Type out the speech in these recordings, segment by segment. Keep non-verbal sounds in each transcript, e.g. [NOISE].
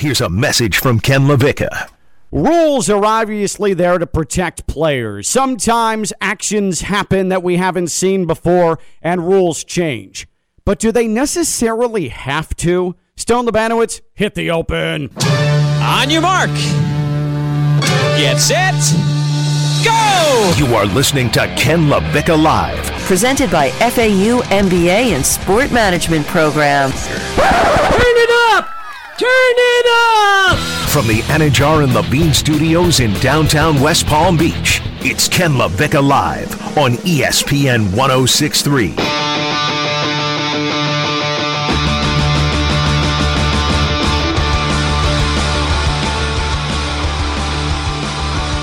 Here's a message from Ken LaVicka. Rules are obviously there to protect players. Sometimes actions happen that we haven't seen before and rules change. But do they necessarily have to? Stone Labanowitz, hit the open. On your mark. Get set. Go! You are listening to Ken LaVicka Live. Presented by FAU MBA and Sport Management Program. Turn it up! Turn it up! From the Anajar and Levine Studios in downtown West Palm Beach, it's Ken LaVicka Live on ESPN 1063.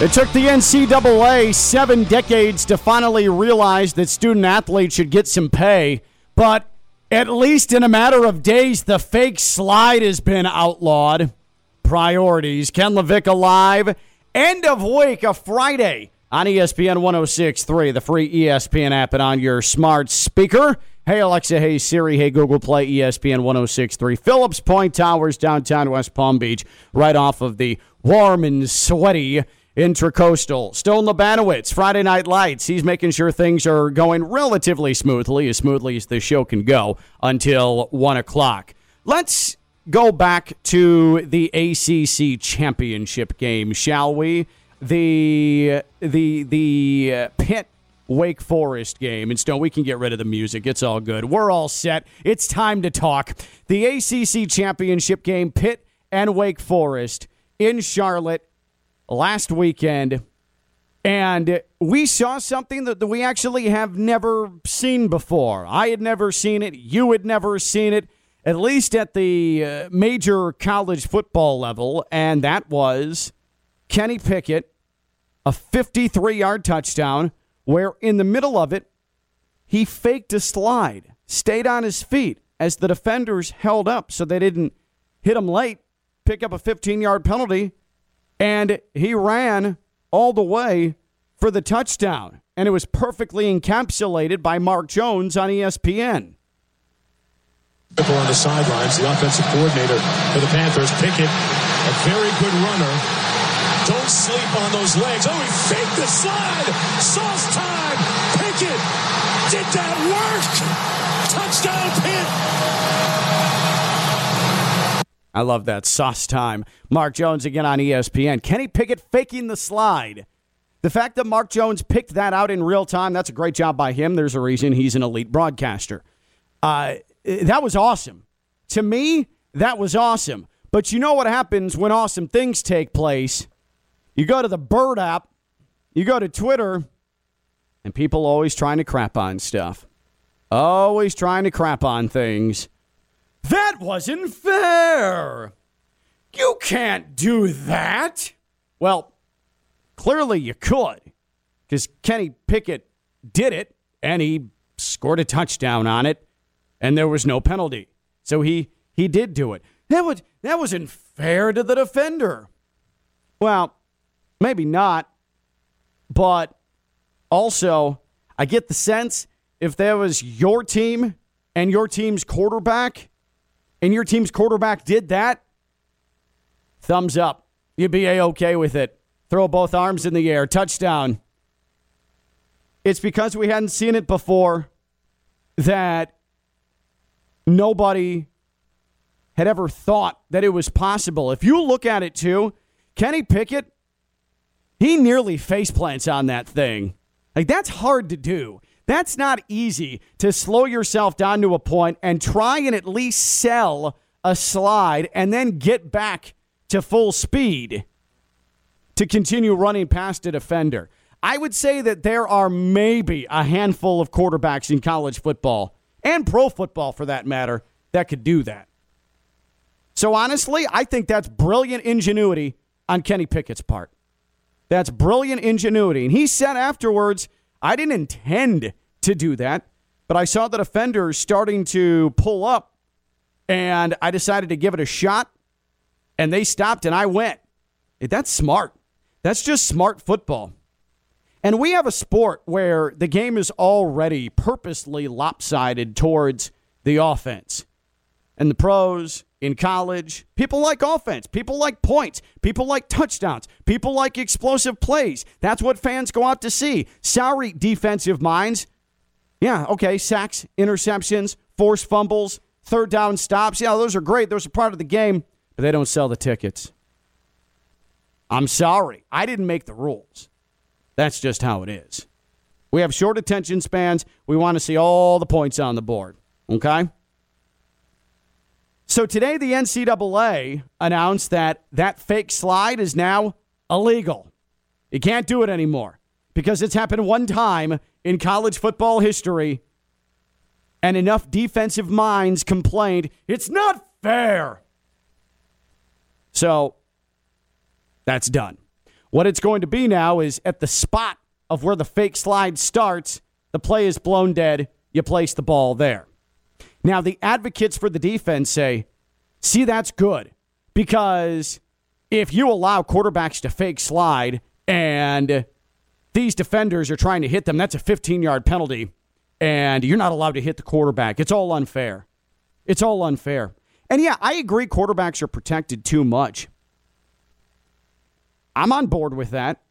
It took the NCAA seven decades to finally realize that student athletes should get some pay, but at least in a matter of days, the fake slide has been outlawed. Priorities. Ken LaVicka Live. End of week, a Friday on ESPN 1063, the free ESPN app, and on your smart speaker. Hey, Alexa. Hey, Siri. Hey, Google Play ESPN 1063. Phillips Point Towers, downtown West Palm Beach, right off of the warm and sweaty Intracoastal. Stone Labanowitz, Friday Night Lights. He's making sure things are going relatively smoothly, as smoothly as the show can go, until 1 o'clock. Let's go back to the ACC championship game, shall we? The the the uh, Pitt Wake Forest game. And Stone, we can get rid of the music. It's all good. We're all set. It's time to talk. The ACC championship game, Pitt and Wake Forest in Charlotte last weekend. And we saw something that we actually have never seen before. I had never seen it. You had never seen it, at least at the uh, major college football level. And that was Kenny Pickett, a 53 yard touchdown, where in the middle of it, he faked a slide, stayed on his feet as the defenders held up so they didn't hit him late, pick up a 15 yard penalty, and he ran all the way for the touchdown. And it was perfectly encapsulated by Mark Jones on ESPN. on the sidelines, the offensive coordinator for the Panthers, Pickett, a very good runner. Don't sleep on those legs. Oh, he faked the slide. Sauce time. Pickett. Did that work? Touchdown, Pitt. I love that sauce time. Mark Jones again on ESPN. Kenny Pickett faking the slide. The fact that Mark Jones picked that out in real time, that's a great job by him. There's a reason he's an elite broadcaster. Uh, that was awesome. To me, that was awesome. But you know what happens when awesome things take place? You go to the Bird app, you go to Twitter, and people always trying to crap on stuff. Always trying to crap on things. That wasn't fair. You can't do that. Well, clearly you could, because Kenny Pickett did it and he scored a touchdown on it, and there was no penalty. So he he did do it. That was that wasn't fair to the defender. Well, maybe not, but also I get the sense if there was your team and your team's quarterback and your team's quarterback did that, thumbs up. You'd be a okay with it. Throw both arms in the air, touchdown. It's because we hadn't seen it before that nobody had ever thought that it was possible. If you look at it too, Kenny Pickett, he nearly face plants on that thing. Like that's hard to do. That's not easy to slow yourself down to a point and try and at least sell a slide and then get back to full speed to continue running past a defender. I would say that there are maybe a handful of quarterbacks in college football and pro football for that matter that could do that. So honestly, I think that's brilliant ingenuity on Kenny Pickett's part. That's brilliant ingenuity. And he said afterwards, I didn't intend to do that, but I saw the defenders starting to pull up, and I decided to give it a shot, and they stopped, and I went. That's smart. That's just smart football. And we have a sport where the game is already purposely lopsided towards the offense. And the pros in college. People like offense. People like points. People like touchdowns. People like explosive plays. That's what fans go out to see. Sorry, defensive minds. Yeah, okay, sacks, interceptions, forced fumbles, third down stops. Yeah, those are great. Those are part of the game, but they don't sell the tickets. I'm sorry. I didn't make the rules. That's just how it is. We have short attention spans. We want to see all the points on the board. Okay? So today, the NCAA announced that that fake slide is now illegal. You can't do it anymore because it's happened one time in college football history, and enough defensive minds complained it's not fair. So that's done. What it's going to be now is at the spot of where the fake slide starts, the play is blown dead. You place the ball there. Now, the advocates for the defense say, see, that's good because if you allow quarterbacks to fake slide and these defenders are trying to hit them, that's a 15 yard penalty, and you're not allowed to hit the quarterback. It's all unfair. It's all unfair. And yeah, I agree quarterbacks are protected too much. I'm on board with that.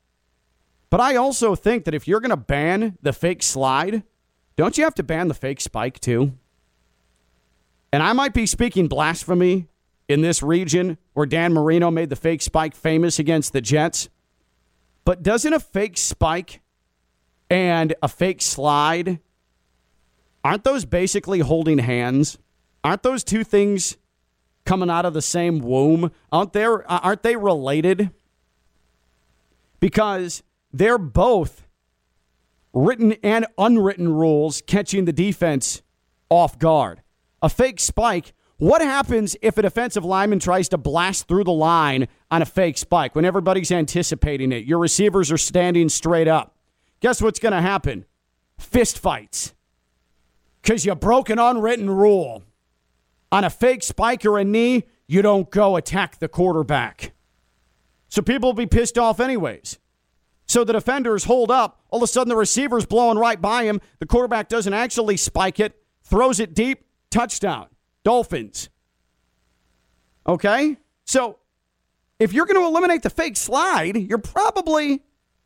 But I also think that if you're going to ban the fake slide, don't you have to ban the fake spike too? And I might be speaking blasphemy in this region where Dan Marino made the fake spike famous against the Jets. But doesn't a fake spike and a fake slide aren't those basically holding hands? Aren't those two things coming out of the same womb? Aren't they aren't they related? Because they're both written and unwritten rules catching the defense off guard. A fake spike. What happens if a defensive lineman tries to blast through the line on a fake spike when everybody's anticipating it? Your receivers are standing straight up. Guess what's going to happen? Fist fights. Because you broke an unwritten rule. On a fake spike or a knee, you don't go attack the quarterback. So people will be pissed off anyways. So the defenders hold up. All of a sudden, the receiver's blowing right by him. The quarterback doesn't actually spike it, throws it deep, touchdown. Dolphins. Okay? So if you're going to eliminate the fake slide, you're probably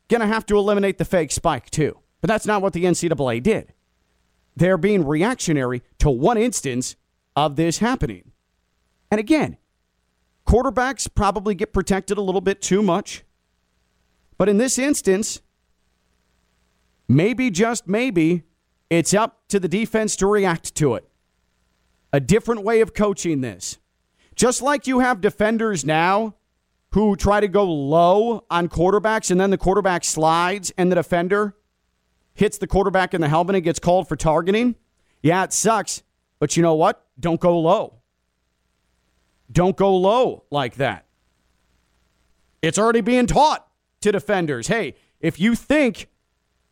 going to have to eliminate the fake spike too. But that's not what the NCAA did. They're being reactionary to one instance of this happening. And again, quarterbacks probably get protected a little bit too much. But in this instance, maybe, just maybe, it's up to the defense to react to it. A different way of coaching this. Just like you have defenders now who try to go low on quarterbacks and then the quarterback slides and the defender hits the quarterback in the helmet and gets called for targeting. Yeah, it sucks. But you know what? Don't go low. Don't go low like that. It's already being taught to defenders. Hey, if you think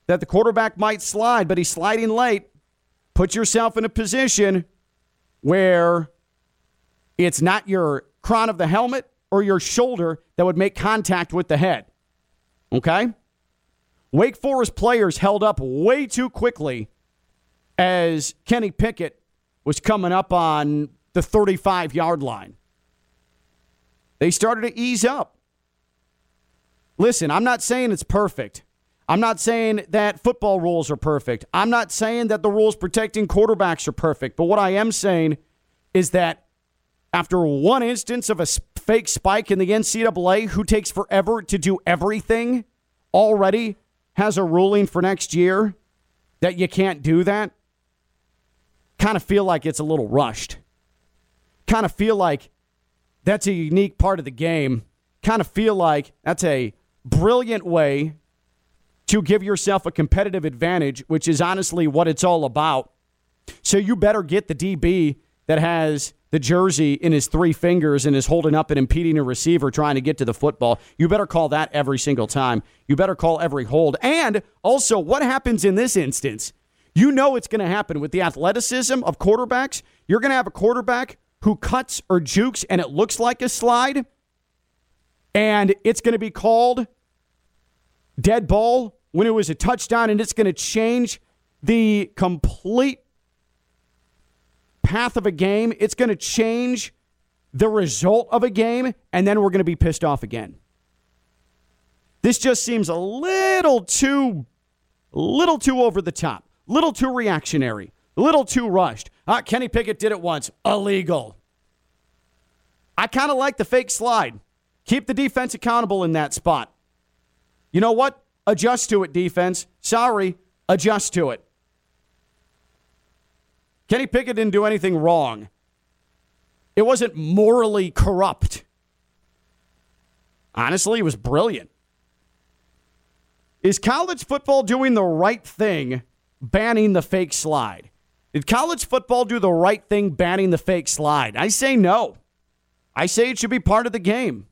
that the quarterback might slide, but he's sliding late, put yourself in a position where it's not your crown of the helmet or your shoulder that would make contact with the head. Okay? Wake Forest players held up way too quickly as Kenny Pickett was coming up on the 35 yard line. They started to ease up. Listen, I'm not saying it's perfect. I'm not saying that football rules are perfect. I'm not saying that the rules protecting quarterbacks are perfect. But what I am saying is that after one instance of a fake spike in the NCAA, who takes forever to do everything, already has a ruling for next year that you can't do that. Kind of feel like it's a little rushed. Kind of feel like that's a unique part of the game. Kind of feel like that's a brilliant way to give yourself a competitive advantage, which is honestly what it's all about. So you better get the DB that has the jersey in his three fingers and is holding up and impeding a receiver trying to get to the football. You better call that every single time. You better call every hold. And also, what happens in this instance? You know it's going to happen with the athleticism of quarterbacks. You're going to have a quarterback who cuts or jukes and it looks like a slide and it's going to be called dead ball when it was a touchdown, and it's going to change the complete path of a game, it's going to change the result of a game, and then we're going to be pissed off again. This just seems a little too, little too over the top, little too reactionary, little too rushed. Ah, Kenny Pickett did it once, illegal. I kind of like the fake slide. Keep the defense accountable in that spot. You know what? Adjust to it, defense. Sorry, adjust to it. Kenny Pickett didn't do anything wrong. It wasn't morally corrupt. Honestly, it was brilliant. Is college football doing the right thing banning the fake slide? Did college football do the right thing banning the fake slide? I say no. I say it should be part of the game.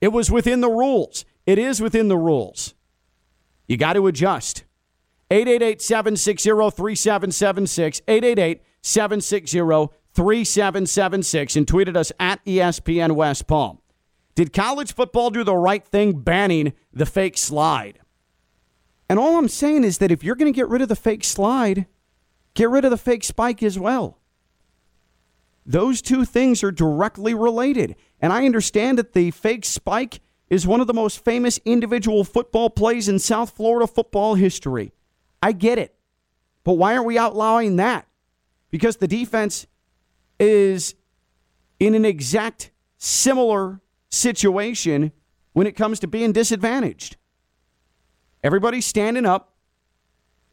It was within the rules. It is within the rules. You got to adjust. 888 760 3776. 888 760 3776. And tweeted us at ESPN West Palm. Did college football do the right thing banning the fake slide? And all I'm saying is that if you're going to get rid of the fake slide, get rid of the fake spike as well. Those two things are directly related. And I understand that the fake spike is one of the most famous individual football plays in South Florida football history. I get it. But why aren't we outlawing that? Because the defense is in an exact similar situation when it comes to being disadvantaged. Everybody's standing up.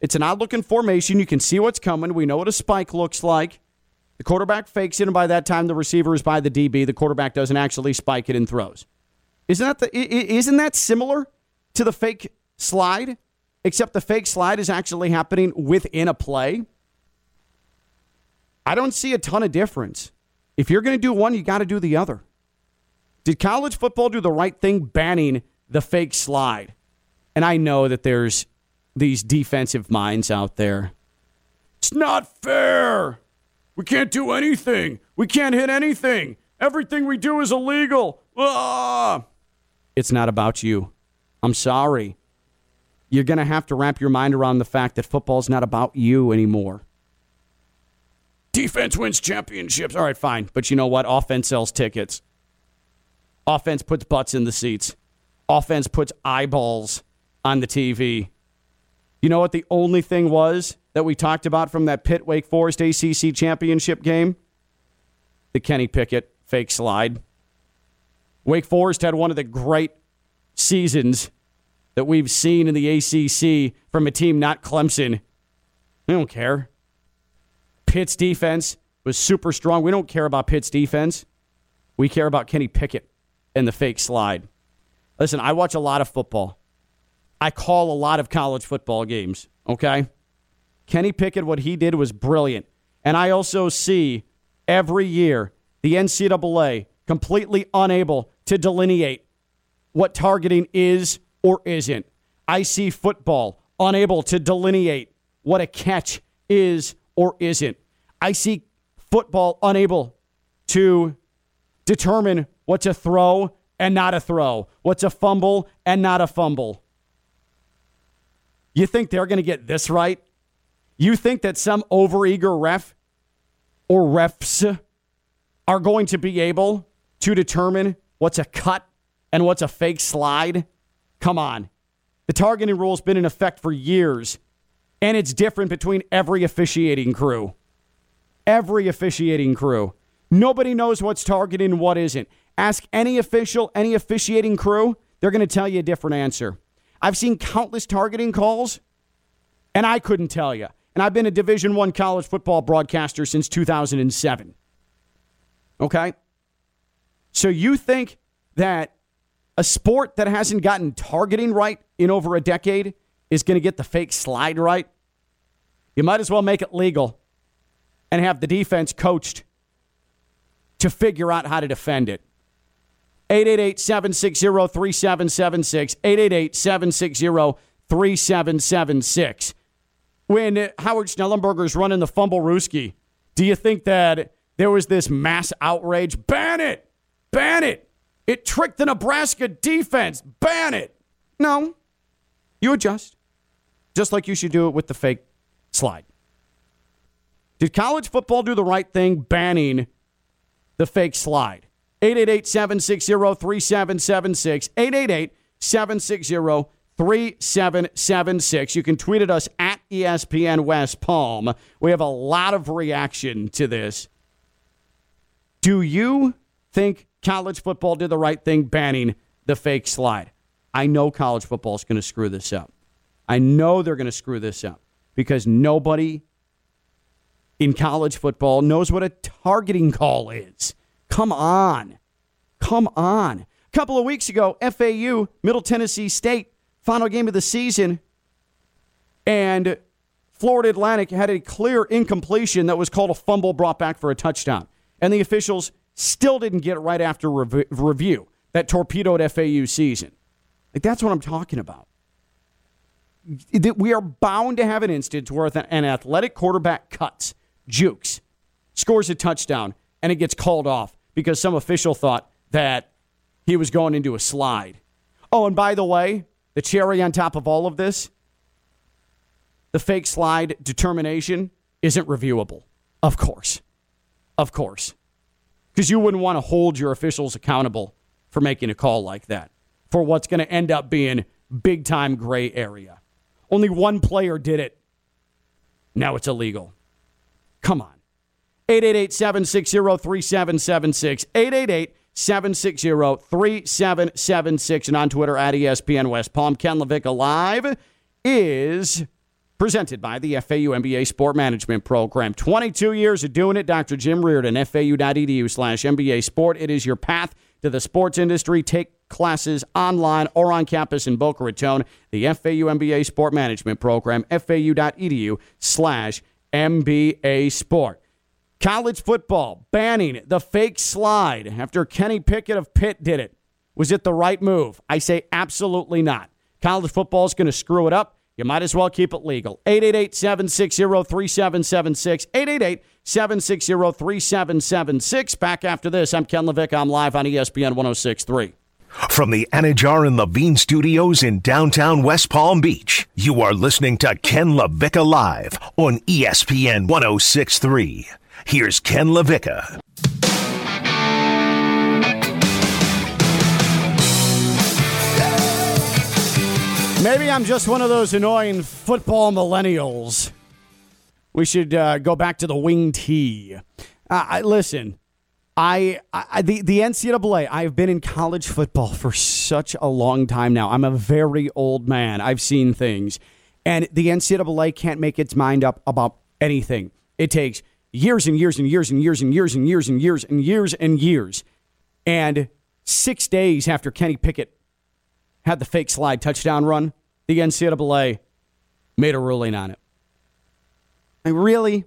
It's an odd looking formation. You can see what's coming. We know what a spike looks like. The quarterback fakes it, and by that time, the receiver is by the DB. The quarterback doesn't actually spike it and throws. Isn't that the? Isn't that similar to the fake slide? Except the fake slide is actually happening within a play. I don't see a ton of difference. If you're going to do one, you got to do the other. Did college football do the right thing banning the fake slide? And I know that there's these defensive minds out there. It's not fair. We can't do anything. We can't hit anything. Everything we do is illegal. Ah! It's not about you. I'm sorry. You're going to have to wrap your mind around the fact that football's not about you anymore. Defense wins championships. All right, fine. But you know what? Offense sells tickets. Offense puts butts in the seats. Offense puts eyeballs on the TV. You know what the only thing was that we talked about from that Pitt Wake Forest ACC championship game? The Kenny Pickett fake slide. Wake Forest had one of the great seasons that we've seen in the ACC from a team not Clemson. We don't care. Pitt's defense was super strong. We don't care about Pitt's defense. We care about Kenny Pickett and the fake slide. Listen, I watch a lot of football. I call a lot of college football games, okay? Kenny Pickett, what he did was brilliant. And I also see every year the NCAA completely unable to delineate what targeting is or isn't. I see football unable to delineate what a catch is or isn't. I see football unable to determine what's a throw and not a throw, what's a fumble and not a fumble. You think they're going to get this right? You think that some overeager ref or refs are going to be able to determine what's a cut and what's a fake slide? Come on. The targeting rule has been in effect for years, and it's different between every officiating crew. Every officiating crew. Nobody knows what's targeting and what isn't. Ask any official, any officiating crew, they're going to tell you a different answer. I've seen countless targeting calls, and I couldn't tell you. And I've been a Division One college football broadcaster since 2007. Okay? So you think that a sport that hasn't gotten targeting right in over a decade is going to get the fake slide right? You might as well make it legal and have the defense coached to figure out how to defend it. 888 760 3776. 888 760 3776. When Howard Schnellenberger's running the fumblerooski, do you think that there was this mass outrage? Ban it! Ban it. It tricked the Nebraska defense. Ban it. No. You adjust. Just like you should do it with the fake slide. Did college football do the right thing banning the fake slide? 888 760 3776. 888 760 3776. You can tweet at us at ESPN West Palm. We have a lot of reaction to this. Do you think college football did the right thing banning the fake slide? I know college football is going to screw this up. I know they're going to screw this up because nobody in college football knows what a targeting call is. Come on. Come on. A couple of weeks ago, FAU, Middle Tennessee State, final game of the season, and Florida Atlantic had a clear incompletion that was called a fumble brought back for a touchdown. And the officials still didn't get it right after rev- review that torpedoed FAU season. Like, that's what I'm talking about. That We are bound to have an instance where an athletic quarterback cuts, jukes, scores a touchdown, and it gets called off because some official thought that he was going into a slide. Oh, and by the way, the cherry on top of all of this, the fake slide determination isn't reviewable. Of course. Of course. Because you wouldn't want to hold your officials accountable for making a call like that, for what's going to end up being big time gray area. Only one player did it. Now it's illegal. Come on. 888 760 3776. 888 760 3776. And on Twitter at ESPN West Palm. Ken LaVicka Live is presented by the FAU MBA Sport Management Program. 22 years of doing it. Dr. Jim Riordan, FAU.edu slash MBA Sport. It is your path to the sports industry. Take classes online or on campus in Boca Raton. The FAU MBA Sport Management Program, FAU.edu slash MBA Sport. College football banning the fake slide after Kenny Pickett of Pitt did it. Was it the right move? I say absolutely not. College football is going to screw it up. You might as well keep it legal. 888 760 3776. 888 760 3776. Back after this, I'm Ken LaVicka. I'm live on ESPN 1063. From the Anajar and Levine studios in downtown West Palm Beach, you are listening to Ken LaVicka Live on ESPN 1063. Here's Ken LaVicka. Maybe I'm just one of those annoying football millennials. We should uh, go back to the wing tee. Uh, I, listen, I, I the the NCAA. I've been in college football for such a long time now. I'm a very old man. I've seen things, and the NCAA can't make its mind up about anything. It takes years and years and years and years and years and years and years and years and years. And six days after Kenny Pickett had the fake slide touchdown run, the NCAA made a ruling on it. And really?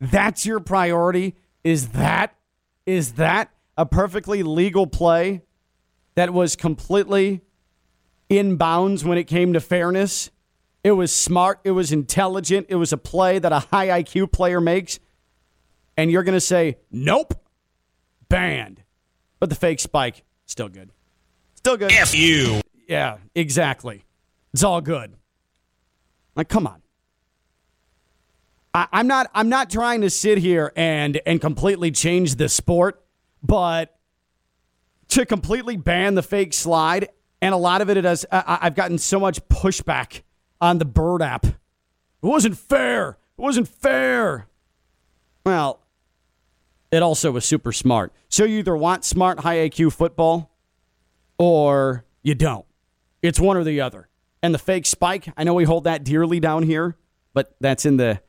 That's your priority? Is that is that a perfectly legal play that was completely in bounds when it came to fairness? It was smart, it was intelligent, it was a play that a high IQ player makes and you're going to say, nope, banned. But the fake spike, still good. Still good. F you. Yeah, exactly. It's all good. Like, come on. I, I'm not. I'm not trying to sit here and and completely change the sport, but to completely ban the fake slide, and a lot of it, it has. I, I've gotten so much pushback on the Bird app. It wasn't fair. It wasn't fair. Well, it also was super smart. So you either want smart, high IQ football or you don't. It's one or the other. And the fake spike, I know we hold that dearly down here, but that's in the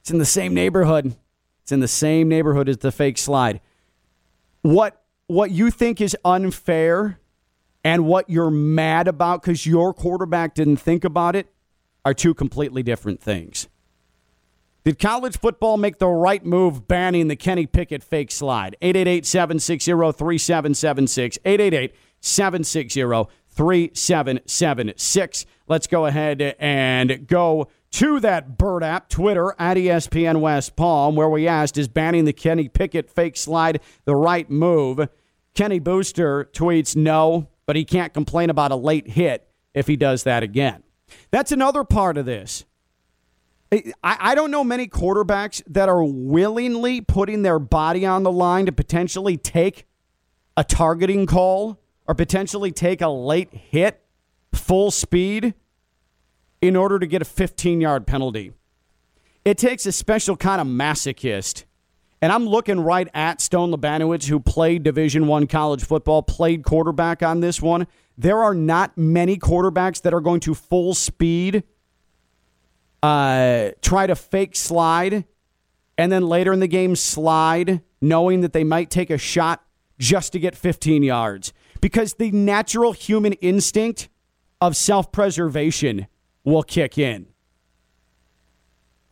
it's in the same neighborhood. It's in the same neighborhood as the fake slide. What what you think is unfair and what you're mad about because your quarterback didn't think about it are two completely different things. Did college football make the right move banning the Kenny Pickett fake slide? 888 760 3776. 888 760 3776. Let's go ahead and go to that Bird app, Twitter at ESPN West Palm, where we asked, is banning the Kenny Pickett fake slide the right move? Kenny Booster tweets no, but he can't complain about a late hit if he does that again. That's another part of this. I, I don't know many quarterbacks that are willingly putting their body on the line to potentially take a targeting call or potentially take a late hit full speed in order to get a 15 yard penalty. It takes a special kind of masochist. And I'm looking right at Stone Labanowitz, who played Division One college football, played quarterback on this one. There are not many quarterbacks that are going to full speed uh, try to fake slide and then later in the game slide, knowing that they might take a shot just to get 15 yards. Because the natural human instinct of self preservation will kick in.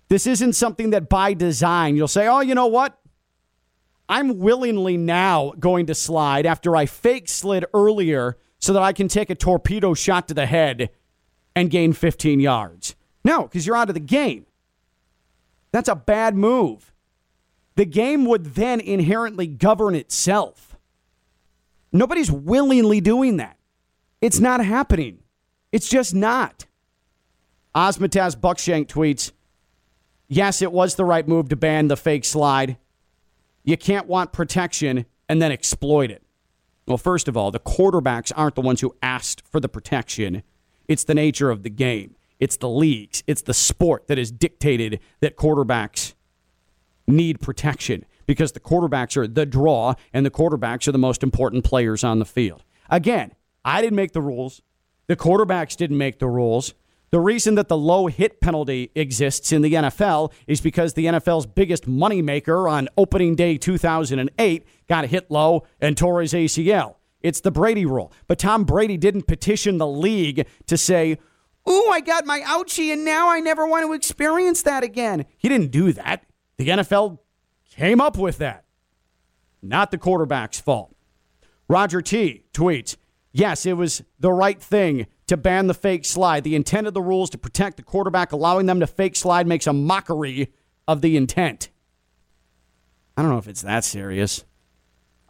This isn't something that by design you'll say, oh, you know what? I'm willingly now going to slide after I fake slid earlier so that I can take a torpedo shot to the head and gain 15 yards. No, because you're out of the game. That's a bad move. The game would then inherently govern itself. Nobody's willingly doing that. It's not happening. It's just not. Osmataz Buckshank tweets Yes, it was the right move to ban the fake slide. You can't want protection and then exploit it. Well, first of all, the quarterbacks aren't the ones who asked for the protection. It's the nature of the game. It's the leagues. It's the sport that has dictated that quarterbacks need protection because the quarterbacks are the draw and the quarterbacks are the most important players on the field. Again, I didn't make the rules. The quarterbacks didn't make the rules. The reason that the low hit penalty exists in the NFL is because the NFL's biggest moneymaker on opening day 2008 got a hit low and tore his ACL. It's the Brady rule. But Tom Brady didn't petition the league to say, Ooh, I got my ouchie, and now I never want to experience that again. He didn't do that. The NFL came up with that. Not the quarterback's fault. Roger T tweets, Yes, it was the right thing to ban the fake slide. The intent of the rules to protect the quarterback, allowing them to fake slide makes a mockery of the intent. I don't know if it's that serious.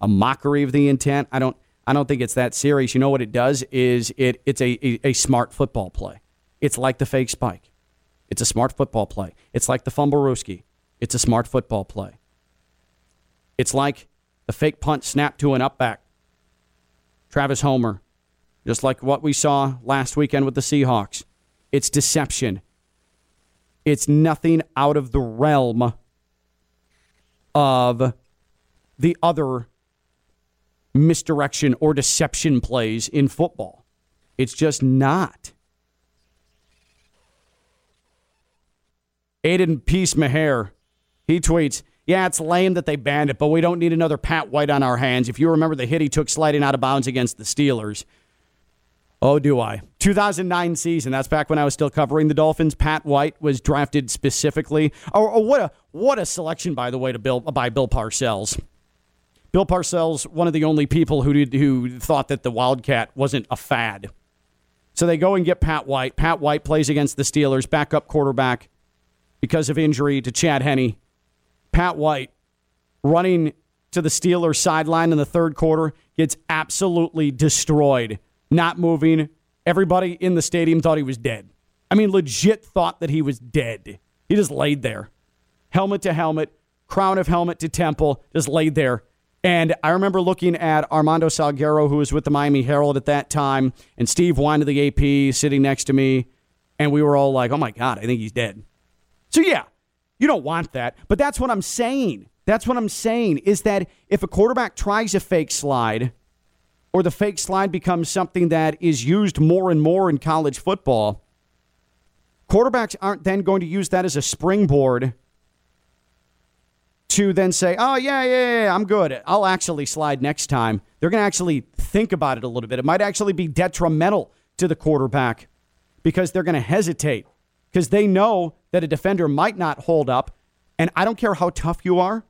A mockery of the intent. I don't. I don't think it's that serious. You know what it does is it. It's a, a, a smart football play. It's like the fake spike. It's a smart football play. It's like the fumblerooski. It's a smart football play. It's like the fake punt snap to an upback. Travis Homer just like what we saw last weekend with the Seahawks. It's deception. It's nothing out of the realm of the other misdirection or deception plays in football. It's just not. Aiden Peace Maher, he tweets, yeah, it's lame that they banned it, but we don't need another Pat White on our hands. If you remember the hit he took sliding out of bounds against the Steelers, Oh, do I? 2009 season. That's back when I was still covering the Dolphins. Pat White was drafted specifically. Oh, oh what a what a selection, by the way, to Bill by Bill Parcells. Bill Parcells, one of the only people who did, who thought that the Wildcat wasn't a fad. So they go and get Pat White. Pat White plays against the Steelers, backup quarterback because of injury to Chad Henne. Pat White running to the Steelers sideline in the third quarter gets absolutely destroyed not moving. Everybody in the stadium thought he was dead. I mean, legit thought that he was dead. He just laid there, helmet to helmet, crown of helmet to temple, just laid there. And I remember looking at Armando Salguero, who was with the Miami Herald at that time, and Steve Wine of the AP sitting next to me. And we were all like, oh my God, I think he's dead. So, yeah, you don't want that. But that's what I'm saying. That's what I'm saying is that if a quarterback tries a fake slide, or the fake slide becomes something that is used more and more in college football, quarterbacks aren't then going to use that as a springboard to then say, oh, yeah, yeah, yeah, I'm good. I'll actually slide next time. They're going to actually think about it a little bit. It might actually be detrimental to the quarterback because they're going to hesitate because they know that a defender might not hold up. And I don't care how tough you are,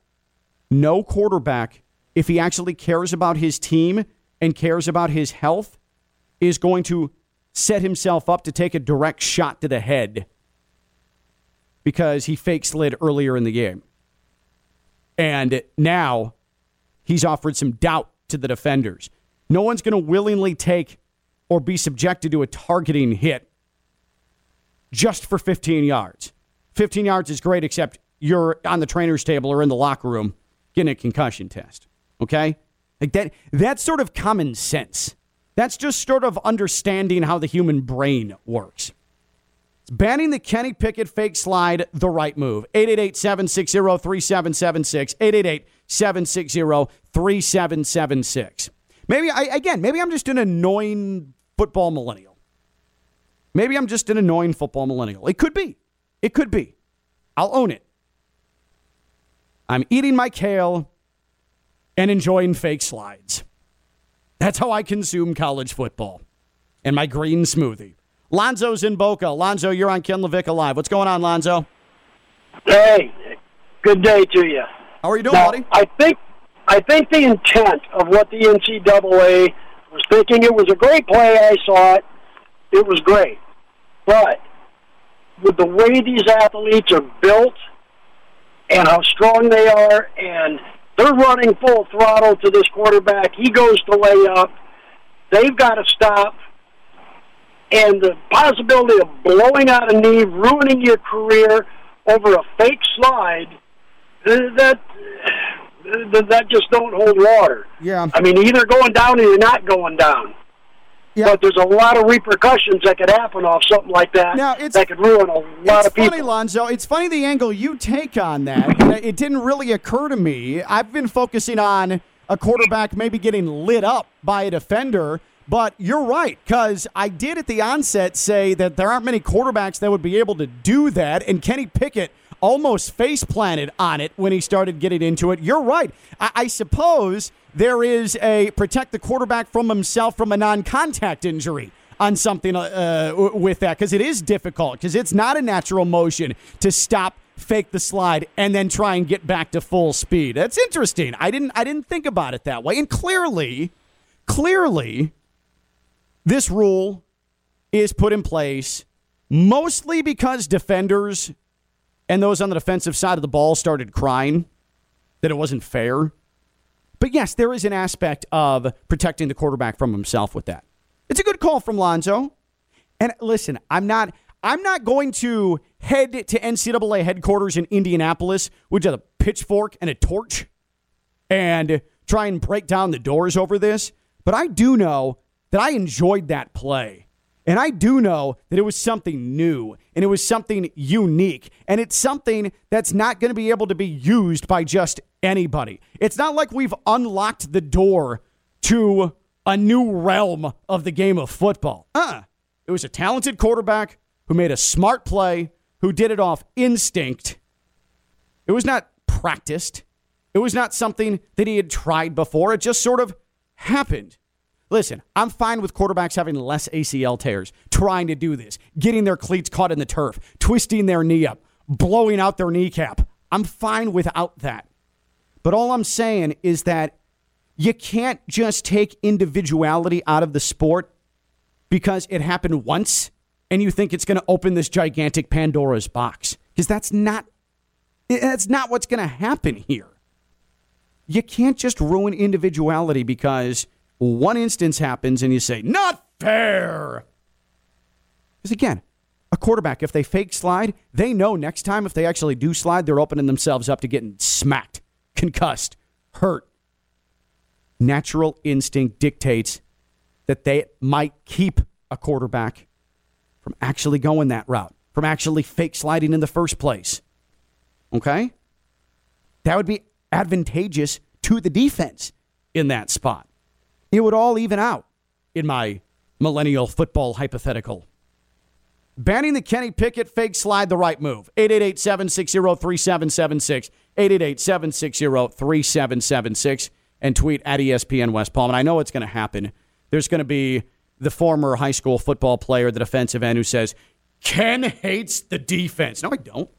no quarterback, if he actually cares about his team and cares about his health is going to set himself up to take a direct shot to the head because he fake slid earlier in the game. And now he's offered some doubt to the defenders. No one's going to willingly take or be subjected to a targeting hit just for 15 yards. 15 yards is great, except you're on the trainer's table or in the locker room getting a concussion test. Okay? Like that that's sort of common sense. That's just sort of understanding how the human brain works. It's banning the Kenny Pickett fake slide the right move. 888-760-3776. 888-760-3776. Maybe I again, maybe I'm just an annoying football millennial. Maybe I'm just an annoying football millennial. It could be. It could be. I'll own it. I'm eating my kale and enjoying fake slides. That's how I consume college football and my green smoothie. Lonzo's in Boca. Lonzo, you're on Ken LaVicka Live. What's going on, Lonzo? Hey, good day to you. How are you doing, Now, buddy? I think I think the intent of what the NCAA was thinking it was a great play. I saw it; it was great. But with the way these athletes are built and how strong they are, and they're running full throttle to this quarterback, he goes to lay up. They've got to stop. And the possibility of blowing out a knee, ruining your career over a fake slide, that that, that just don't hold water. Yeah. I mean, either going down or you're not going down. Yeah. But there's a lot of repercussions that could happen off something like that. Now, it's- that could ruin a lot It's of people. funny, Lonzo. It's funny the angle you take on [LAUGHS] that. It didn't really occur to me. I've been focusing on a quarterback maybe getting lit up by a defender, but you're right because I did at the onset say that there aren't many quarterbacks that would be able to do that, and Kenny Pickett almost face planted on it when he started getting into it. You're right. I, I suppose there is a protect the quarterback from himself from a non-contact injury on something uh, with that because it is difficult because it's not a natural motion to stop fake the slide and then try and get back to full speed. That's interesting. I didn't i didn't think about it that way. And clearly clearly this rule is put in place mostly because defenders and those on the defensive side of the ball started crying that it wasn't fair but yes, there is an aspect of protecting the quarterback from himself with that. It's a good call from Lonzo. And listen, I'm not I'm not going to head to NCAA headquarters in Indianapolis with a pitchfork and a torch and try and break down the doors over this. But I do know that I enjoyed that play. And I do know that it was something new and it was something unique. And it's something that's not going to be able to be used by just anybody. It's not like we've unlocked the door to a new realm of the game of football. Uh, it was a talented quarterback who made a smart play, who did it off instinct. It was not practiced. It was not something that he had tried before. It just sort of happened. Listen, I'm fine with quarterbacks having less ACL tears, trying to do this, getting their cleats caught in the turf, twisting their knee up, blowing out their kneecap. I'm fine without that. But all I'm saying is that you can't just take individuality out of the sport because it happened once and you think it's going to open this gigantic Pandora's box. Because that's not that's not what's going to happen here. You can't just ruin individuality because one instance happens and you say, not fair. Because again, a quarterback, if they fake slide, they know next time if they actually do slide, they're opening themselves up to getting smacked, concussed, hurt. Natural instinct dictates that they might keep a quarterback from actually going that route, from actually fake sliding in the first place. Okay? That would be advantageous to the defense in that spot. It would all even out in my millennial football hypothetical. Banning the Kenny Pickett fake slide the right move. 888 760 3776. 888 760 3776. And tweet at ESPN West Palm. And I know it's going to happen. There's going to be the former high school football player, the defensive end, who says, Ken hates the defense. No, I don't.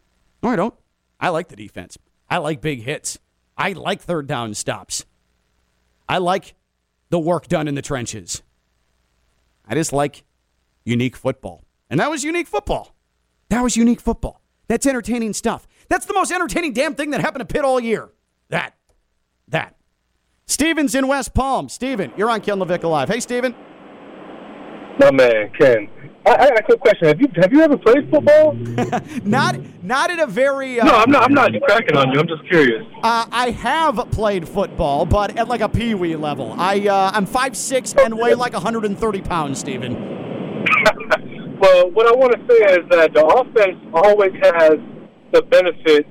No, I don't. I like the defense. I like big hits. I like third down stops. I like the work done in the trenches. I just like unique football. And that was unique football. That was unique football. That's entertaining stuff. That's the most entertaining damn thing that happened to Pitt all year. That. That. Steven's in West Palm. Steven, you're on Ken LaVicka Live. Hey, Steven. My man, Ken. I, I got a quick question. Have you have you ever played football? [LAUGHS] Not not at a very. Uh, no, I'm not. I'm not cracking on you. I'm just curious. Uh, I have played football, but at like a pee wee level. I uh, I'm five six and weigh like 130 pounds, Stephen. [LAUGHS] well, what I want to say is that the offense always has the benefit,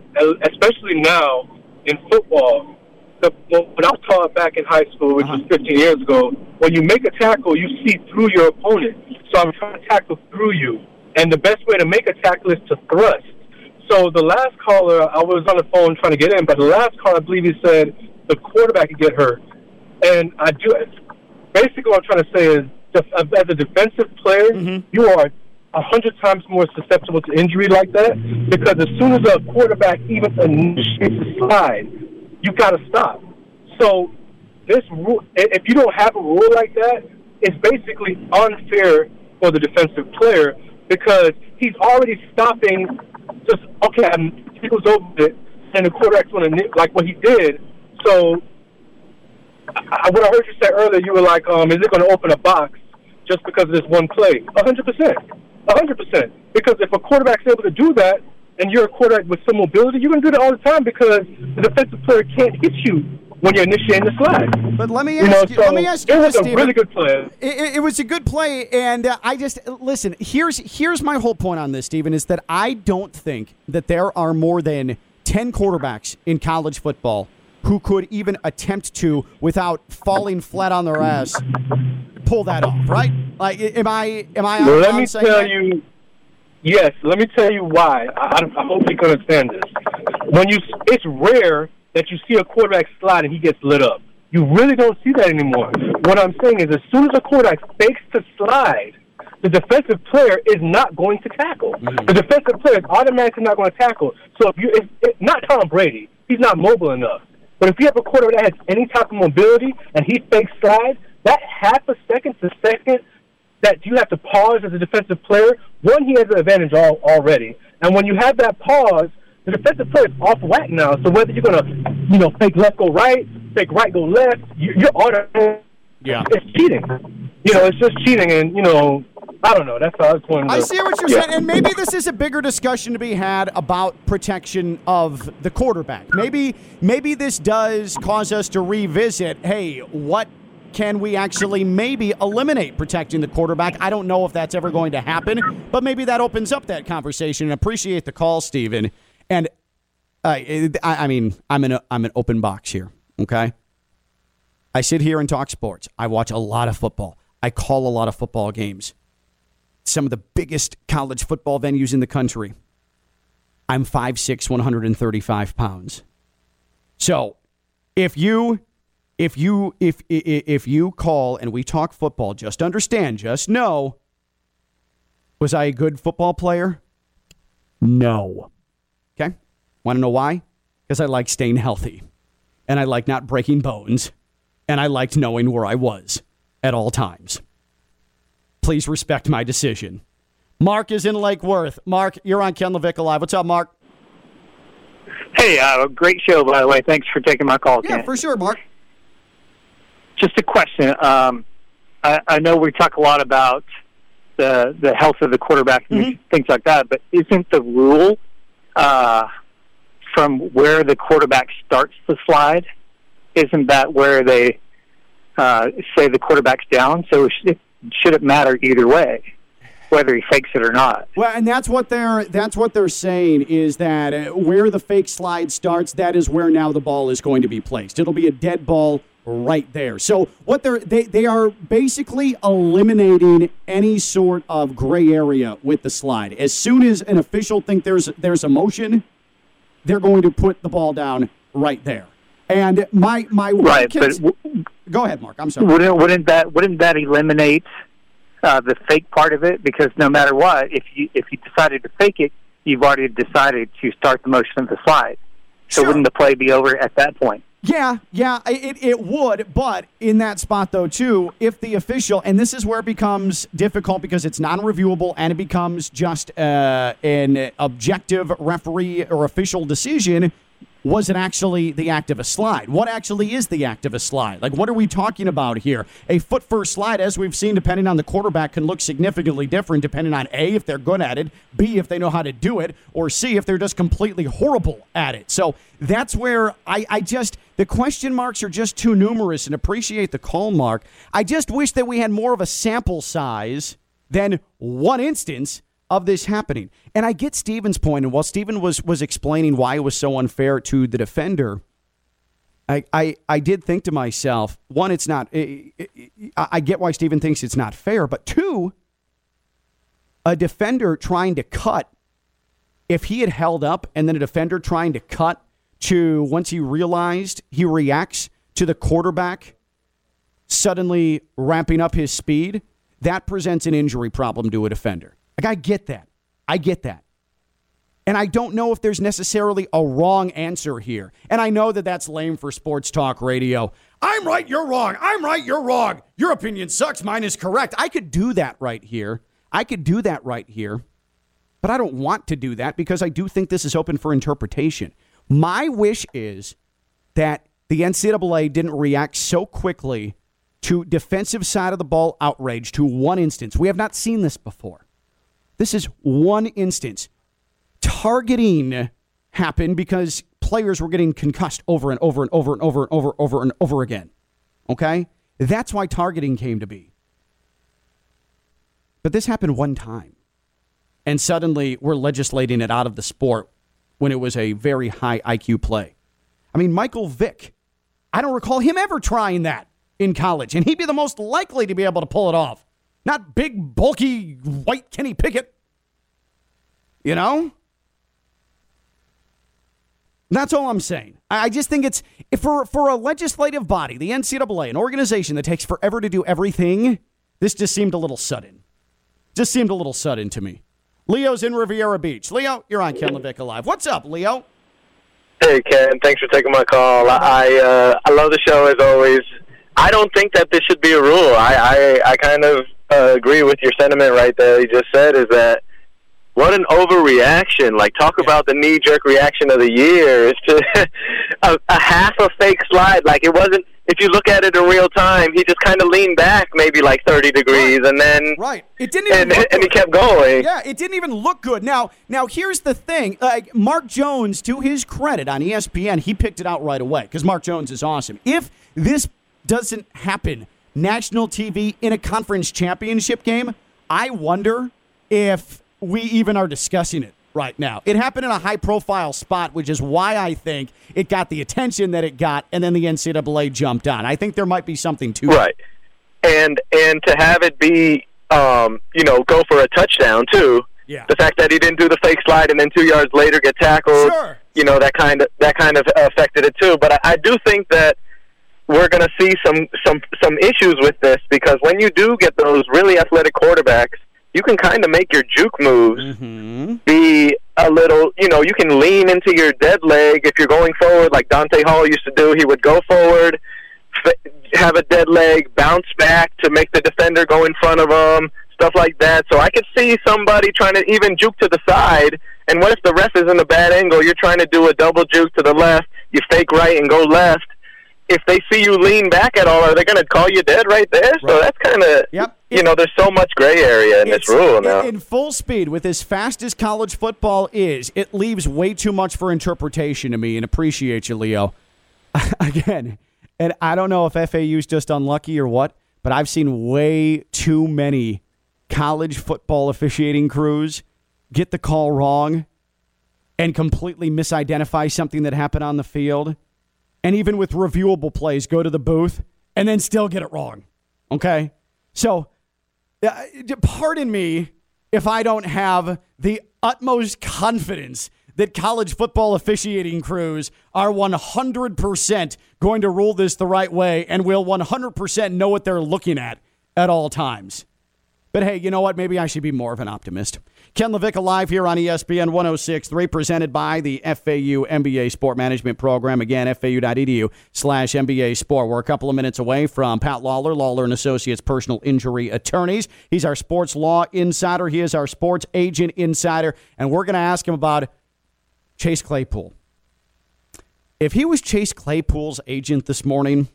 especially now in football. The, when I was taught back in high school, which uh-huh. was 15 years ago, when you make a tackle, you see through your opponent. So I'm trying to tackle through you. And the best way to make a tackle is to thrust. So the last caller, I was on the phone trying to get in, but the last caller, I believe he said the quarterback could get hurt. And I do. Basically, what I'm trying to say is, as a defensive player, mm-hmm. you are a hundred times more susceptible to injury like that because as soon as a quarterback even initiates a slide, you got to stop. So this rule, if you don't have a rule like that, it's basically unfair for the defensive player because he's already stopping. Just okay, I'm, he goes over it, and the quarterback's going to like what he did. So, I, what I heard you say earlier, you were like, um, is it going to open a box just because of this one play? A hundred percent, a hundred percent. Because if a quarterback's able to do that, and you're a quarterback with some mobility, you're going to do that all the time because the defensive player can't hit you when you're initiating the slide. But let me ask you, know, you so let me ask you, it was Steven. a really good play. It, it, was a good play, and uh, I just listen. Here's here's my whole point on this, Stephen, is that I don't think that there are more than ten quarterbacks in college football who could even attempt to, without falling flat on their ass, pull that off. Right? Like, am I am I? Well, let me tell that? you. Yes, let me tell you why. I, I hope you can understand this. When you, it's rare that you see a quarterback slide and he gets lit up. You really don't see that anymore. What I'm saying is, as soon as a quarterback fakes to slide, the defensive player is not going to tackle. Mm-hmm. The defensive player is automatically not going to tackle. So if you, it's, it's not Tom Brady, he's not mobile enough. But if you have a quarterback that has any type of mobility and he fakes slide, that half a second to second that you have to pause as a defensive player, one, he has an advantage all, already. And when you have that pause, the defensive player is off whack now. So whether you're gonna, you know, fake left go right, fake right go left, you're auto. Yeah, it's cheating. You know, it's just cheating, and you know, I don't know. That's how I was pointing. I see what you're yeah. saying, and maybe this is a bigger discussion to be had about protection of the quarterback. Maybe, maybe this does cause us to revisit. Hey, what can we actually maybe eliminate protecting the quarterback? I don't know if that's ever going to happen, but maybe that opens up that conversation. Appreciate the call, Stephen. And uh, I, I mean, I'm in a, I'm an open box here. Okay, I sit here and talk sports. I watch a lot of football. I call a lot of football games. Some of the biggest college football venues in the country. I'm 5'6", 135 pounds. So, if you if you if if you call and we talk football, just understand, just know was I a good football player? No. Okay? Want to know why? Because I like staying healthy and I like not breaking bones and I liked knowing where I was at all times. Please respect my decision. Mark is in Lake Worth. Mark, you're on Ken LaVicka Live. What's up, Mark? Hey, uh, great show, by the way. Thanks for taking my call, Yeah, Ken. for sure, Mark. Just a question. Um, I, I know we talk a lot about the the health of the quarterback and mm-hmm. things like that, but isn't the rule uh, from where the quarterback starts the slide, isn't that where they uh, say the quarterback's down? So it shouldn't matter either way, whether he fakes it or not. Well, and that's what they're that's what they're saying is that uh, where the fake slide starts, that is where now the ball is going to be placed. It'll be a dead ball right there. So what they're they, they are basically eliminating any sort of gray area with the slide. As soon as an official think there's there's a motion, they're going to put the ball down right there. And my my right, kids, but w- go ahead, Mark. I'm sorry. Wouldn't wouldn't that wouldn't that eliminate uh, the fake part of it? Because no matter what, if you if you decided to fake it, you've already decided to start the motion of the slide. So sure. wouldn't the play be over at that point? Yeah, yeah, it, it would. But in that spot, though, too, if the official, and this is where it becomes difficult because it's non reviewable and it becomes just uh, an objective referee or official decision, was it actually the act of a slide? What actually is the act of a slide? Like, what are we talking about here? A foot first slide, as we've seen, depending on the quarterback, can look significantly different depending on A, if they're good at it, B, if they know how to do it, or C, if they're just completely horrible at it. So that's where I, I just, the question marks are just too numerous and appreciate the call mark. I just wish that we had more of a sample size than one instance of this happening. And I get Steven's point, and while Steven was was explaining why it was so unfair to the defender, I I, I did think to myself, one, it's not. I, I get why Steven thinks it's not fair, but two, a defender trying to cut, if he had held up, and then a defender trying to cut to once he realized he reacts to the quarterback suddenly ramping up his speed, that presents an injury problem to a defender. Like, I get that. I get that. And I don't know if there's necessarily a wrong answer here. And I know that that's lame for sports talk radio. I'm right, you're wrong. I'm right, you're wrong. Your opinion sucks, mine is correct. I could do that right here. I could do that right here. But I don't want to do that because I do think this is open for interpretation. My wish is that the NCAA didn't react so quickly to defensive side of the ball outrage to one instance. We have not seen this before. This is one instance. Targeting happened because players were getting concussed over and over and over and over and over and over and over again. Okay? That's why targeting came to be. But this happened one time. And suddenly we're legislating it out of the sport when it was a very high IQ play. I mean, Michael Vick, I don't recall him ever trying that in college, and he'd be the most likely to be able to pull it off. Not big, bulky, white Kenny Pickett. You know? That's all I'm saying. I just think it's for for a legislative body, the NCAA, an organization that takes forever to do everything. This just seemed a little sudden. Just seemed a little sudden to me. Leo's in Riviera Beach. Leo, you're on Ken LaVicka Live. What's up, Leo? Hey Ken, thanks for taking my call. I uh, I love the show as always. I don't think that this should be a rule. I I, I kind of uh, agree with your sentiment right there. You just said is that what an overreaction! Like talk yeah. about the knee jerk reaction of the year. It's just [LAUGHS] a, a half a fake slide. Like it wasn't. If you look at it in real time, he just kind of leaned back maybe like thirty degrees, right. and then right. It didn't even and, and he kept going. Yeah, it didn't even look good. Now, now here's the thing. Like Mark Jones, to his credit on ESPN, he picked it out right away because Mark Jones is awesome. If this doesn't happen national TV in a conference championship game, I wonder if we even are discussing it right now. It happened in a high profile spot, which is why I think it got the attention that it got, and then the NCAA jumped on. I think there might be something to right. it. Right. And and to have it be um, you know, go for a touchdown too. Yeah. The fact that he didn't do the fake slide and then two yards later get tackled, sure. you know, that kind of that kind of affected it too. But I, I do think that we're going to see some some some issues with this because when you do get those really athletic quarterbacks, you can kind of make your juke moves mm-hmm. be a little. You know, you can lean into your dead leg if you're going forward, like Dante Hall used to do. He would go forward, f- have a dead leg, bounce back to make the defender go in front of him, stuff like that. So I could see somebody trying to even juke to the side. And what if the ref is in a bad angle? You're trying to do a double juke to the left. You fake right and go left if they see you lean back at all, are they going to call you dead right there? Right. So that's kind of yep. You know, there's so much gray area in this rule now. In full speed, with as fast as college football is, it leaves way too much for interpretation to me. And appreciate you, Leo. [LAUGHS] Again, and I don't know if FAU's just unlucky or what, but I've seen way too many college football officiating crews get the call wrong and completely misidentify something that happened on the field and even with reviewable plays, go to the booth and then still get it wrong. Okay? So, uh, pardon me if I don't have the utmost confidence that college football officiating crews are 100% going to rule this the right way and will 100% know what they're looking at at all times. But hey, you know what? Maybe I should be more of an optimist. Ken LaVicka live here on ESPN 106.3, presented by the FAU MBA Sport Management Program. Again, fau.edu slash MBA Sport. We're a couple of minutes away from Pat Lawlor, Lawlor and Associates Personal Injury Attorneys. He's our sports law insider. He is our sports agent insider. And we're going to ask him about Chase Claypool. If he was Chase Claypool's agent this morning,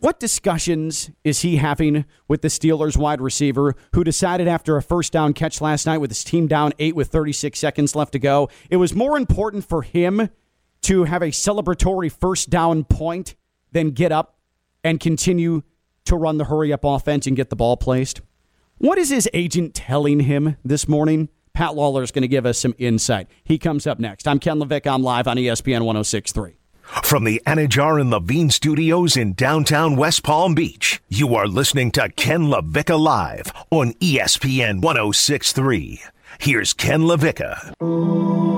what discussions is he having with the Steelers wide receiver who decided after a first down catch last night with his team down eight with 36 seconds left to go, it was more important for him to have a celebratory first down point than get up and continue to run the hurry up offense and get the ball placed? What is his agent telling him this morning? Pat Lawlor is going to give us some insight. He comes up next. I'm Ken LaVicka. I'm live on ESPN 1063. From the Anidjar and Levine studios in downtown West Palm Beach, you are listening to Ken LaVicka Live on ESPN 1063. Here's Ken LaVicka.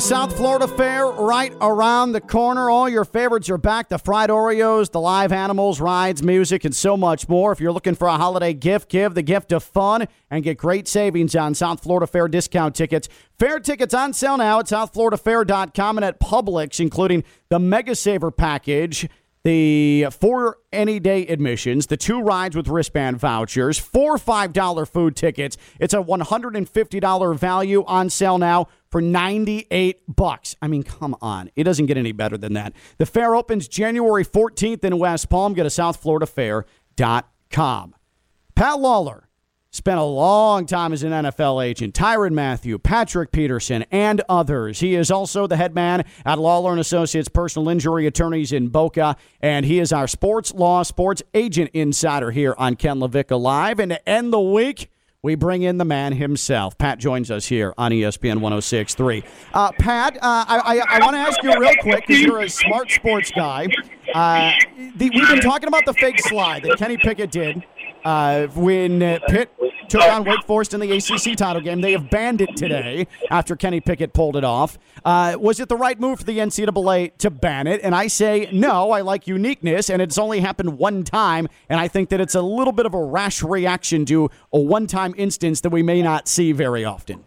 South Florida Fair right around the corner. All your favorites are back. The fried Oreos, the live animals, rides, music, and so much more. If you're looking for a holiday gift, give the gift of fun and get great savings on South Florida Fair discount tickets. Fair tickets on sale now at southfloridafair.com and at Publix, including the Mega Saver package the four any day admissions, the two rides with wristband vouchers, four $5 food tickets. It's a $150 value on sale now for 98 bucks. I mean, come on. It doesn't get any better than that. The fair opens January 14th in West Palm. Go to southfloridafair.com. Pat Lawlor spent a long time as an NFL agent. Tyrann Mathieu, Patrick Peterson, and others. He is also the head man at Lawlor and Associates Personal Injury Attorneys in Boca, and he is our sports law sports agent insider here on Ken LaVicka Live. And to end the week, we bring in the man himself. Pat joins us here on ESPN 106.3. Uh, Pat, uh, I, I, I want to ask you real quick because you're a smart sports guy. Uh, the, we've been talking about the fake slide that Kenny Pickett did uh, when uh, Pitt took on Wake Forest in the ACC title game. They have banned it today after Kenny Pickett pulled it off. Uh, was it the right move for the NCAA to ban it? And I say no. I like uniqueness, and it's only happened one time, and I think that it's a little bit of a rash reaction to a one-time instance that we may not see very often.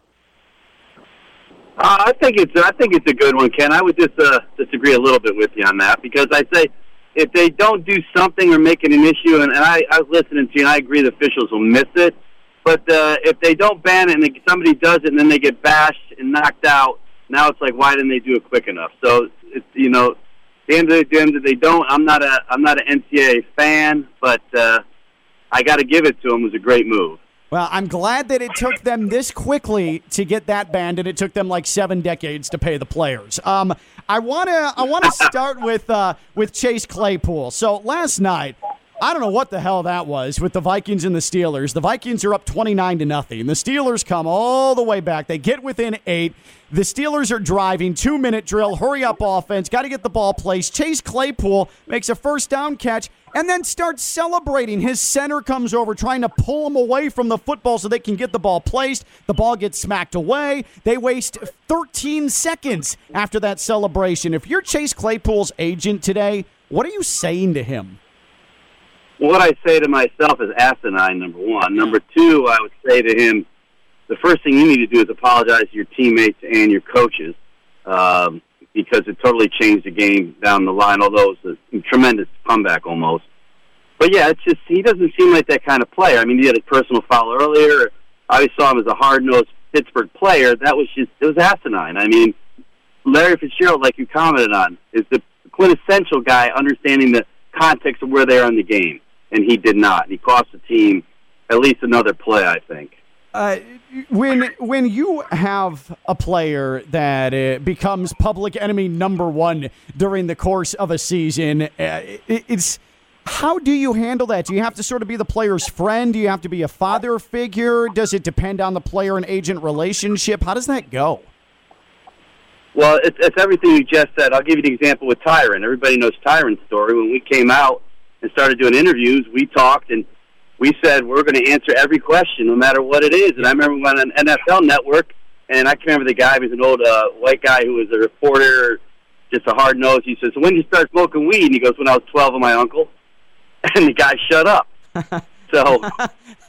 Uh, I think it's I think it's a good one, Ken. I would just uh, disagree a little bit with you on that because I say if they don't do something or make it an issue, and, and I, I was listening to you, and I agree the officials will miss it. But uh, if they don't ban it and they, somebody does it and then they get bashed and knocked out, now it's like why didn't they do it quick enough? So it's you know, the end of the, that they don't. I'm not a I'm not an NCAA fan, but uh, I got to give it to them. It was a great move. Well, I'm glad that it took them this quickly to get that banned, and it took them like seven decades to pay the players. Um, I wanna I wanna [LAUGHS] start with uh, with Chase Claypool. So last night, I don't know what the hell that was with the Vikings and the Steelers. The Vikings are up 29 to nothing. The Steelers come all the way back. They get within eight. The Steelers are driving, two minute drill, hurry up offense, got to get the ball placed. Chase Claypool makes a first down catch and then starts celebrating. His center comes over trying to pull him away from the football so they can get the ball placed. The ball gets smacked away. They waste 13 seconds after that celebration. If you're Chase Claypool's agent today, what are you saying to him? what I say to myself is asinine. Number one. Number two, I would say to him, the first thing you need to do is apologize to your teammates and your coaches um, because it totally changed the game down the line. Although it was a tremendous comeback almost. But yeah, it's just he doesn't seem like that kind of player. I mean, he had a personal foul earlier. I saw him as a hard nosed Pittsburgh player. That was just it was asinine. I mean, Larry Fitzgerald, like you commented on, is the quintessential guy understanding the context of where they are in the game and he did not. He cost the team at least another play, I think. Uh, when when you have a player that uh, becomes public enemy number one during the course of a season, uh, it's how do you handle that? Do you have to sort of be the player's friend? Do you have to be a father figure? Does it depend on the player and agent relationship? How does that go? Well, it's, it's everything you just said. I'll give you an example with Tyrann. Everybody knows Tyrann's story. When we came out and started doing interviews, we talked and we said we're going to answer every question, no matter what it is. And I remember when on NFL Network, and I can remember the guy. He was an old uh, white guy who was a reporter, just a hard nose. He says, so "When did you start smoking weed?" And he goes, "When I was 12 with my uncle." [LAUGHS] And the guy shut up. [LAUGHS] so,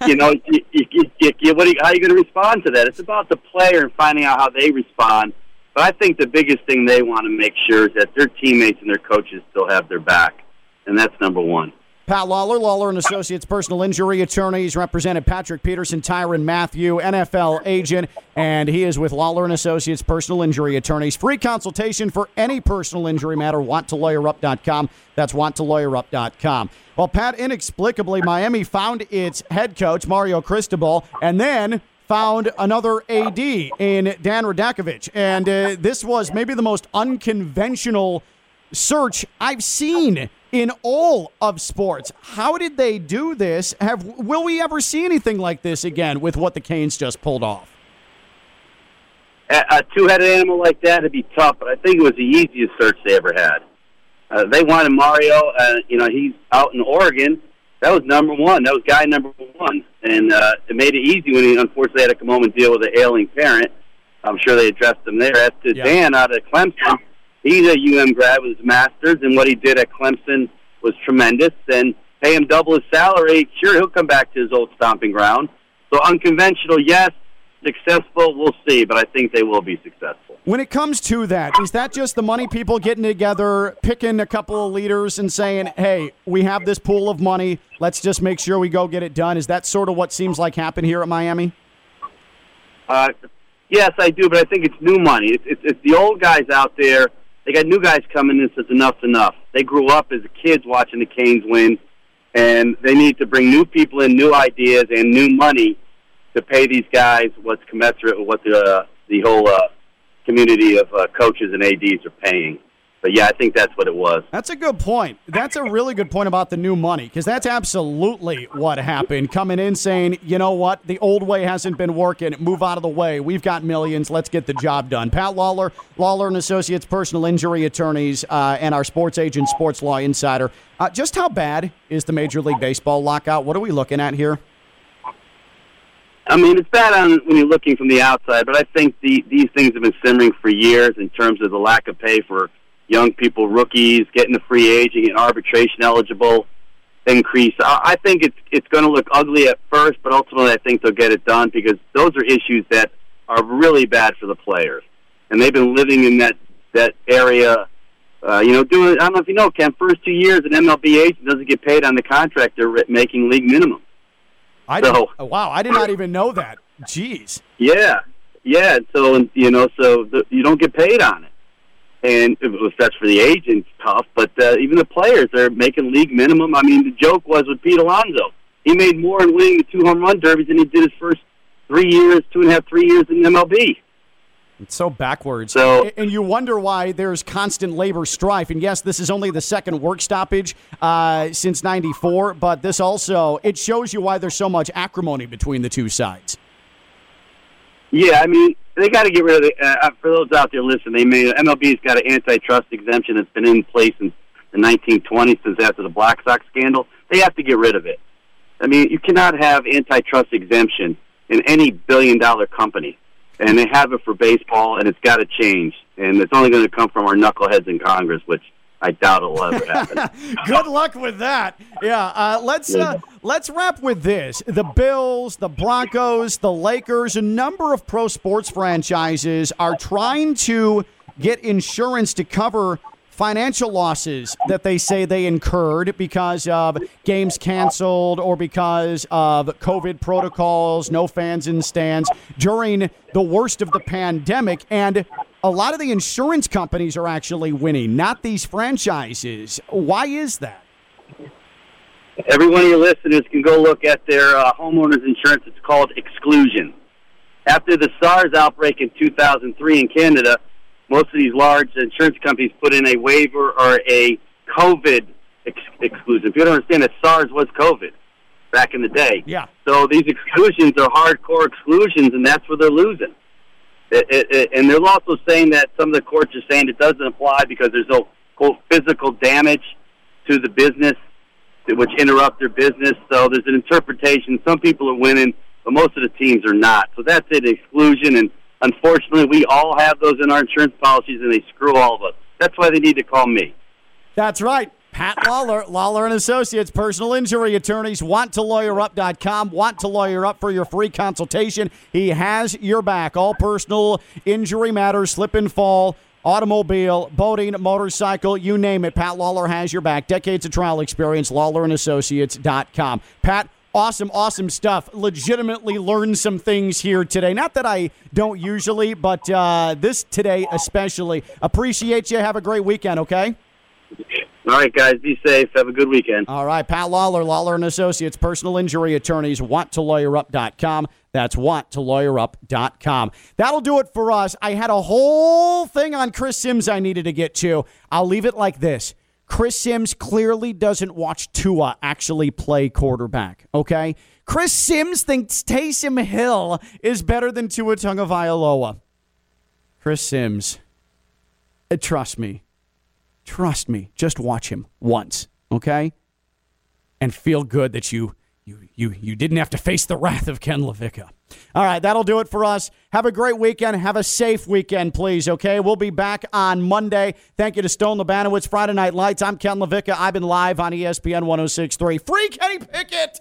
you know, you, you, you, you, what are you, how are you going to respond to that? It's about the player and finding out how they respond. But I think the biggest thing they want to make sure is that their teammates and their coaches still have their back and that's number one. Pat Lawlor, Lawlor and Associates personal injury attorneys, represented Patrick Peterson, Tyrann Mathieu, NFL agent, and he is with Lawlor and Associates personal injury attorneys. Free consultation for any personal injury matter. WantToLawyerUp.com. That's WantToLawyerUp.com. Well, Pat, inexplicably, Miami found its head coach Mario Cristobal, and then found another AD in Dan Radakovich, and uh, this was maybe the most unconventional search I've seen in all of sports. How did they do this? Have will we ever see anything like this again with what the Canes just pulled off? A, two-headed animal like that would be tough, but I think it was the easiest search they ever had. Uh, they wanted Mario, uh, you know, he's out in Oregon. That was number one. That was guy number one, and uh, it made it easy when he unfortunately had to come home and deal with an ailing parent. I'm sure they addressed him there. As to Yeah. Dan out of Clemson, he's a UM grad with his master's, and what he did at Clemson was tremendous. And pay him double his salary, sure he'll come back to his old stomping ground. So unconventional, yes. Successful, we'll see, but I think they will be successful. When it comes to that, is that just the money people getting together, picking a couple of leaders and saying, hey, we have this pool of money, let's just make sure we go get it done? Is that sort of what seems like happened here at Miami? Uh, yes, I do, but I think it's new money. It's, it's, it's the old guys out there. They got new guys coming in. Says enough's enough. They grew up as kids watching the Canes win, and they need to bring new people in, new ideas, and new money to pay these guys what's commensurate with what the uh, the whole uh, community of uh, coaches and ads are paying. But yeah, I think that's what it was. That's a good point. That's a really good point about the new money because that's absolutely what happened. Coming in saying, you know what, the old way hasn't been working. Move out of the way. We've got millions. Let's get the job done. Pat Lawlor, Lawlor and Associates, personal injury attorneys, uh, and our sports agent, Sports Law Insider. Uh, just how bad is the Major League Baseball lockout? What are we looking at here? I mean, it's bad on when you're looking from the outside, but I think the, these things have been simmering for years in terms of the lack of pay for young people, rookies, getting the free agent and arbitration eligible increase. I, I think it's it's going to look ugly at first, but ultimately I think they'll get it done because those are issues that are really bad for the players, and they've been living in that that area. Uh, you know, doing I don't know if you know, Ken. First two years, an MLB agent doesn't get paid on the contract they're making league minimum. I So- didn't- wow, I did not even know that. Jeez. Yeah, yeah. So and, you know, so the, you don't get paid on it, and if it was that's for the agents, tough. But uh, even the players, they're making league minimum. I mean, the joke was with Pete Alonso. He made more in winning the two home run derbies than he did his first three years, two and a half, three years in MLB. It's so backwards. So- and you wonder why there's constant labor strife. And yes, this is only the second work stoppage uh, since '94, but this also it shows you why there's so much acrimony between the two sides. Yeah, I mean, they got to get rid of the. Uh, for those out there listening, they made MLB's got an antitrust exemption that's been in place since the 1920s, since after the Black Sox scandal. They have to get rid of it. I mean, you cannot have antitrust exemption in any billion-dollar company, and they have it for baseball, and it's got to change. And it's only going to come from our knuckleheads in Congress, which I doubt it'll ever happen. Good luck with that. Yeah, uh, let's uh, let's wrap with this: the Bills, the Broncos, the Lakers, a number of pro sports franchises are trying to get insurance to cover financial losses that they say they incurred because of games canceled or because of COVID protocols, no fans in stands during the worst of the pandemic. And a lot of the insurance companies are actually winning, not these franchises. Why is that? Every one of your listeners can go look at their uh, homeowners insurance. It's called exclusion. After the SARS outbreak in 2003 in Canada, most of these large insurance companies put in a waiver or a COVID ex- exclusion. If you don't understand that SARS was COVID back in the day. Yeah. So these exclusions are hardcore exclusions, and that's where they're losing. It, it, it, and they're also saying that some of the courts are saying it doesn't apply because there's no quote physical damage to the business which interrupt their business. So there's an interpretation. Some people are winning, but most of the teams are not. So that's an exclusion, and unfortunately, we all have those in our insurance policies, and they screw all of us. That's why they need to call me. That's right. Pat Lawlor, Lawlor and Associates, personal injury attorneys, wanttolawyerup.com, want to lawyer up for your free consultation. He has your back. All personal injury matters, slip and fall, automobile, boating, motorcycle, you name it. Pat Lawlor has your back. Decades of trial experience, lawlorandassociates.com. Pat, awesome, awesome stuff. Legitimately learned some things here today. Not that I don't usually, but uh, this today especially. Appreciate you. Have a great weekend, okay? All right, guys, be safe. Have a good weekend. All right, Pat Lawlor, Lawlor and Associates, personal injury attorneys, wanttolawyerup.com. That's wanttolawyerup.com. That'll do it for us. I had a whole thing on Chris Sims I needed to get to. I'll leave it like this. Chris Sims clearly doesn't watch Tua actually play quarterback, okay? Chris Sims thinks Taysom Hill is better than Tua Tagovailoa. Chris Sims, trust me, Trust me, just watch him once, okay? And feel good that you you you you didn't have to face the wrath of Ken LaVicka. All right, that'll do it for us. Have a great weekend. Have a safe weekend, please. Okay, we'll be back on Monday. Thank you to Stone Labanowitz, Friday Night Lights. I'm Ken LaVicka. I've been live on ESPN 106.3. Free Kenny Pickett.